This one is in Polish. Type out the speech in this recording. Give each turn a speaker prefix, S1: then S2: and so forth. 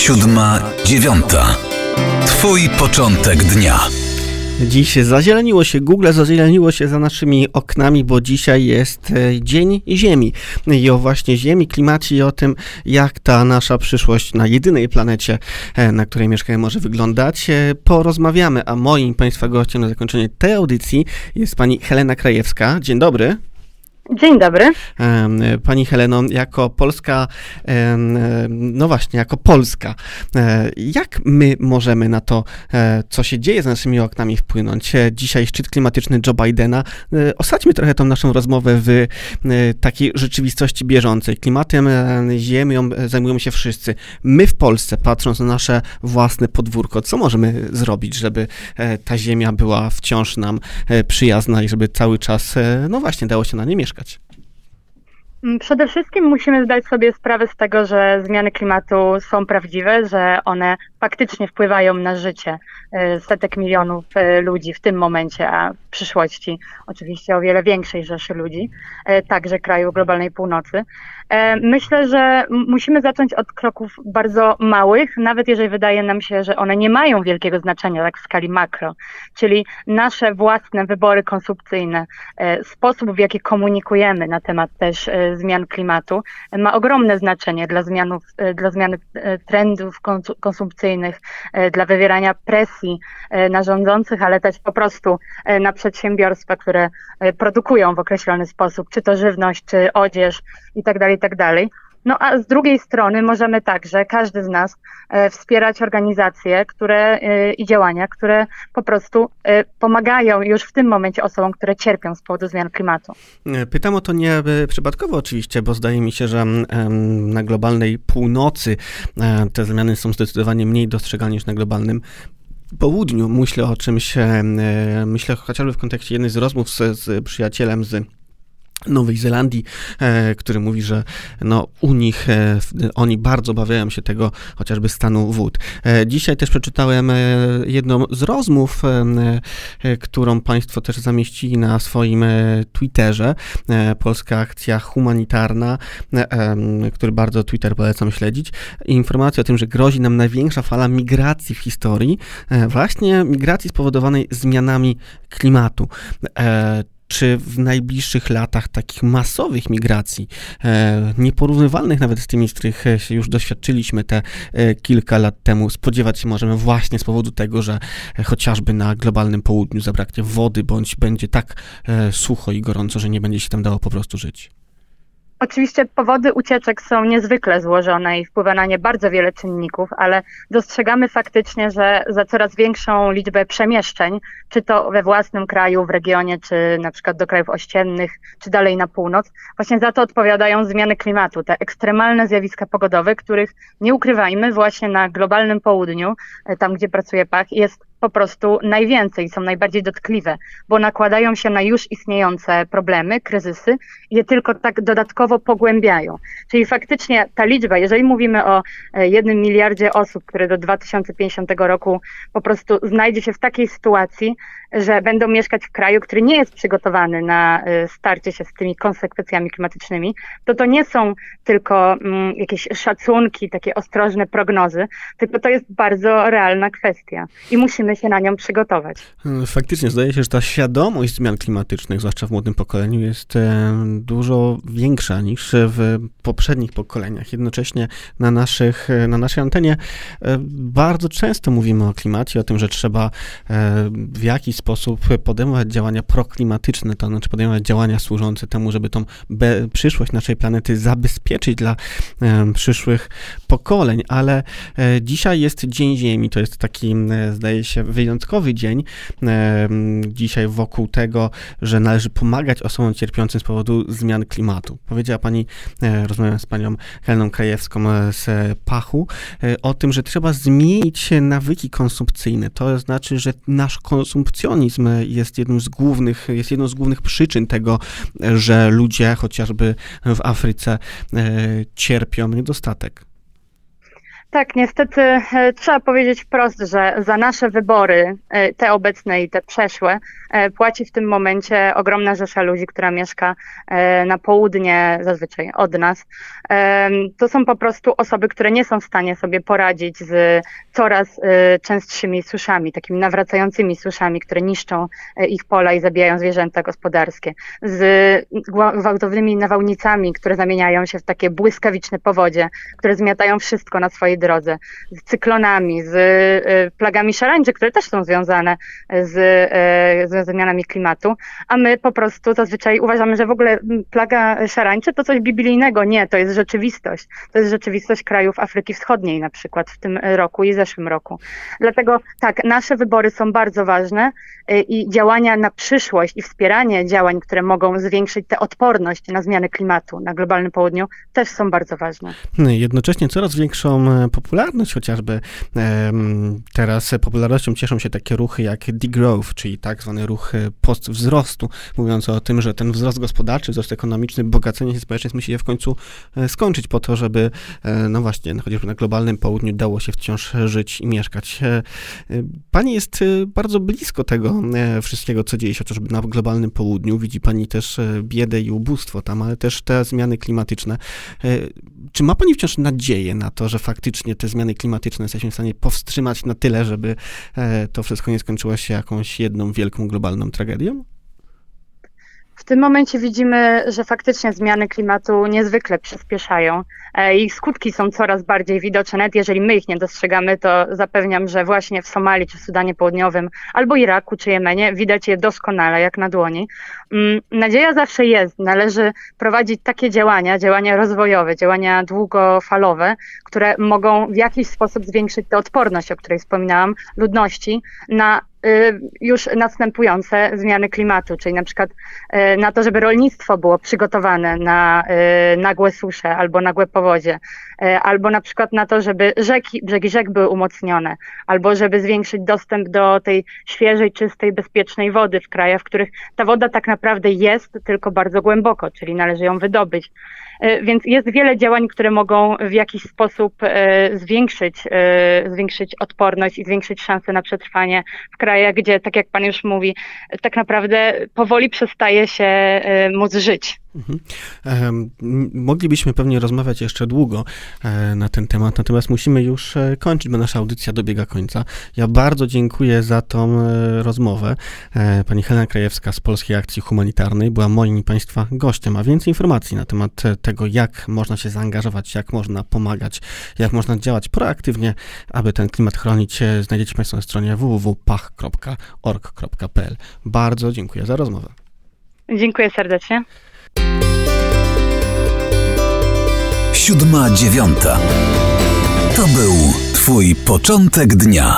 S1: siódma, dziewiąta. Twój początek dnia.
S2: Dziś zazieleniło się Google, zazieleniło się za naszymi oknami, bo dzisiaj jest e, Dzień Ziemi. I o właśnie Ziemi, klimacie i o tym, jak ta nasza przyszłość na jedynej planecie, e, na której mieszkamy, może wyglądać, e, porozmawiamy. A moim Państwa gościem na zakończenie tej audycji jest pani Helena Krajewska. Dzień dobry.
S3: Dzień dobry.
S2: Pani Heleno, jako Polska, no właśnie, jako Polska, e, jak my możemy na to, e, co się dzieje z naszymi oknami wpłynąć? E, dzisiaj szczyt klimatyczny Joe Bidena. Osadźmy trochę tą naszą rozmowę w takiej rzeczywistości bieżącej. Klimatem, ziemią zajmują się wszyscy. My w Polsce, patrząc na nasze własne podwórko, co możemy zrobić, żeby ta ziemia była wciąż nam przyjazna i żeby cały czas, no właśnie, dało się na nie mieszkać?
S3: Mm, przede wszystkim musimy zdać sobie sprawę z tego, że zmiany klimatu są prawdziwe, że one faktycznie wpływają na życie y, setek milionów y, ludzi w tym momencie, a w przyszłości oczywiście o wiele większej rzeszy ludzi, y, także kraju globalnej północy. Myślę, że musimy zacząć od kroków bardzo małych, nawet jeżeli wydaje nam się, że one nie mają wielkiego znaczenia, tak w skali makro, czyli nasze własne wybory konsumpcyjne, sposób w jaki komunikujemy na temat też zmian klimatu ma ogromne znaczenie dla, zmianów, dla zmiany trendów konsumpcyjnych, E, dla wywierania presji e, na rządzących, ale też po prostu e, na przedsiębiorstwa, które produkują w określony sposób, czy to żywność, czy odzież itd., tak. Tak no a z drugiej strony możemy także, każdy z nas, e, wspierać organizacje które, e, i działania, które po prostu e, pomagają już w tym momencie osobom, które cierpią z powodu zmian klimatu.
S2: Pytam o to nie przypadkowo oczywiście, bo zdaje mi się, że na globalnej północy te zmiany są zdecydowanie mniej dostrzegalne niż na globalnym południu. Myślę o czymś, myślę chociażby w kontekście jednej z rozmów z, z przyjacielem z Nowej Zelandii, e, który mówi, że no, u nich e, oni bardzo obawiają się tego chociażby stanu wód. E, dzisiaj też przeczytałem jedną z rozmów, którą Państwo też zamieścili na swoim Twitterze. Polska Akcja Humanitarna, który bardzo Twitter polecam śledzić. Informacja o tym, że grozi nam największa fala migracji w historii, właśnie migracji spowodowanej zmianami klimatu czy w najbliższych latach takich masowych migracji, e, nieporównywalnych nawet z tymi, z których e, już doświadczyliśmy te e, kilka lat temu, spodziewać się możemy właśnie z powodu tego, że chociażby na globalnym południu zabraknie wody, bądź będzie tak sucho i gorąco, że nie będzie się tam dało po prostu żyć.
S3: Oczywiście powody ucieczek są niezwykle złożone i wpływa na nie bardzo wiele czynników, ale dostrzegamy faktycznie, że za coraz większą liczbę przemieszczeń, czy to we własnym kraju, w regionie, czy na przykład do krajów ościennych, czy dalej na północ, właśnie za to odpowiadają zmiany klimatu, te ekstremalne zjawiska pogodowe, których nie ukrywajmy właśnie na globalnym południu, e, tam gdzie pracuje PAC, jest po prostu najwięcej, są najbardziej dotkliwe, bo nakładają się na już istniejące problemy, kryzysy i je tylko tak dodatkowo pogłębiają. Czyli faktycznie ta liczba, jeżeli mówimy o e, jednym miliardzie osób, które do 2050 roku po prostu znajdzie się w takiej sytuacji, że będą mieszkać w kraju, który nie jest przygotowany na y, starcie się z tymi konsekwencjami klimatycznymi, to to nie są tylko mm, jakieś szacunki, takie ostrożne prognozy, tylko to jest bardzo realna kwestia i musimy się na nią przygotować.
S2: Hmm, faktycznie zdaje się, że ta świadomość zmian klimatycznych, zwłaszcza w młodym pokoleniu, jest dużo większa niż w poprzednich pokoleniach. Jednocześnie na, naszych, na naszej antenie e, bardzo często mówimy o klimacie, o tym, że trzeba e, w jakiś sposób podejmować działania proklimatyczne, to znaczy podejmować działania służące temu, żeby tą przyszłość naszej planety zabezpieczyć dla przyszłych pokoleń, ale e, dzisiaj jest Dzień Ziemi, to jest taki, zdaje się, wyjątkowy dzień e, dzisiaj wokół tego, że należy pomagać osobom cierpiącym z powodu zmian klimatu. Powiedziała pani, e, rozmawiam z panią Heleną Krajewską e, z Pachu, o tym, że trzeba zmienić nawyki konsumpcyjne. To znaczy, że nasz konsumpcjonizm jest jedną z głównych, jest jedną z głównych przyczyn tego, że ludzie chociażby w Afryce e, cierpią niedostatek.
S3: Tak, niestety e, trzeba powiedzieć wprost, że za nasze wybory, e, te obecne i te przeszłe, e, płaci w tym momencie ogromna rzesza ludzi, która mieszka na południe zazwyczaj od nas. To są po prostu osoby, które nie są w stanie sobie poradzić z coraz częstszymi suszami, takimi nawracającymi suszami, które niszczą ich pola i zabijają zwierzęta gospodarskie, z gwałtownymi nawałnicami, które zamieniają się w takie błyskawiczne powodzie, które zmiatają wszystko na swojej drodze, z cyklonami, z y, plagami szarańczy, które też są związane z, y, z zmianami klimatu, a my po prostu zazwyczaj uważamy, że w ogóle plaga szarańczy to coś biblijnego. Nie, to jest rzeczywistość. To jest rzeczywistość krajów Afryki Wschodniej na przykład w tym roku i zeszłym roku. Dlatego tak, nasze wybory są bardzo ważne y, i działania na przyszłość i wspieranie działań, które mogą zwiększyć tę odporność na zmiany klimatu na globalnym południu też są bardzo ważne.
S2: Jednocześnie coraz większą popularność, chociażby teraz popularnością cieszą się takie ruchy jak degrowth, czyli tak zwany ruch e, postwzrostu, mówiąc o tym, że ten wzrost gospodarczy, wzrost ekonomiczny, bogacenie się społeczne musi się w końcu e, skończyć po to, żeby, e, no właśnie, chociażby na globalnym południu dało się wciąż żyć i mieszkać. Pani jest bardzo blisko tego wszystkiego, co dzieje się chociażby na globalnym południu. Widzi pani też biedę i ubóstwo tam, ale też te zmiany klimatyczne. Czy ma pani wciąż nadzieję na to, że faktycznie te zmiany klimatyczne jesteśmy w stanie powstrzymać na tyle, żeby e, to wszystko nie skończyło się jakąś jedną wielką globalną tragedią?
S3: W tym momencie widzimy, że faktycznie zmiany klimatu niezwykle przyspieszają. E, ich skutki są coraz bardziej widoczne. Nawet jeżeli my ich nie dostrzegamy, to zapewniam, że właśnie w Somalii czy Sudanie Południowym, albo Iraku czy Jemenie widać je doskonale, jak na dłoni. Mm, nadzieja zawsze jest. Należy prowadzić takie działania, działania rozwojowe, działania długofalowe, które mogą w jakiś sposób zwiększyć tę odporność, o której wspominałam, ludności na już następujące zmiany klimatu, czyli na przykład y, na to, żeby rolnictwo było przygotowane na y, nagłe susze albo nagłe powodzie, albo na przykład na to, żeby rzeki, brzegi rzek były umocnione, albo żeby zwiększyć dostęp do tej świeżej, czystej, bezpiecznej wody w krajach, w których ta woda tak naprawdę jest, tylko bardzo głęboko, czyli należy ją wydobyć. Więc jest wiele działań, które mogą w jakiś sposób zwiększyć, zwiększyć odporność i zwiększyć szanse na przetrwanie w krajach, gdzie, tak jak Pan już mówi, tak naprawdę powoli przestaje się móc żyć. Mhm.
S2: Moglibyśmy pewnie rozmawiać jeszcze długo e, na ten temat, natomiast musimy już e, kończyć, bo nasza audycja dobiega końca. Ja bardzo dziękuję za tą e, rozmowę. Pani Helena Krajewska z Polskiej Akcji Humanitarnej była moim i Państwa gościem, a więcej informacji na temat tego, jak można się zaangażować, jak można pomagać, jak można działać proaktywnie, aby ten klimat chronić, znajdziecie Państwo na stronie www.pach.org.pl. Bardzo dziękuję za rozmowę.
S3: Dziękuję serdecznie.
S1: Siódma dziewiąta. To był Twój początek dnia.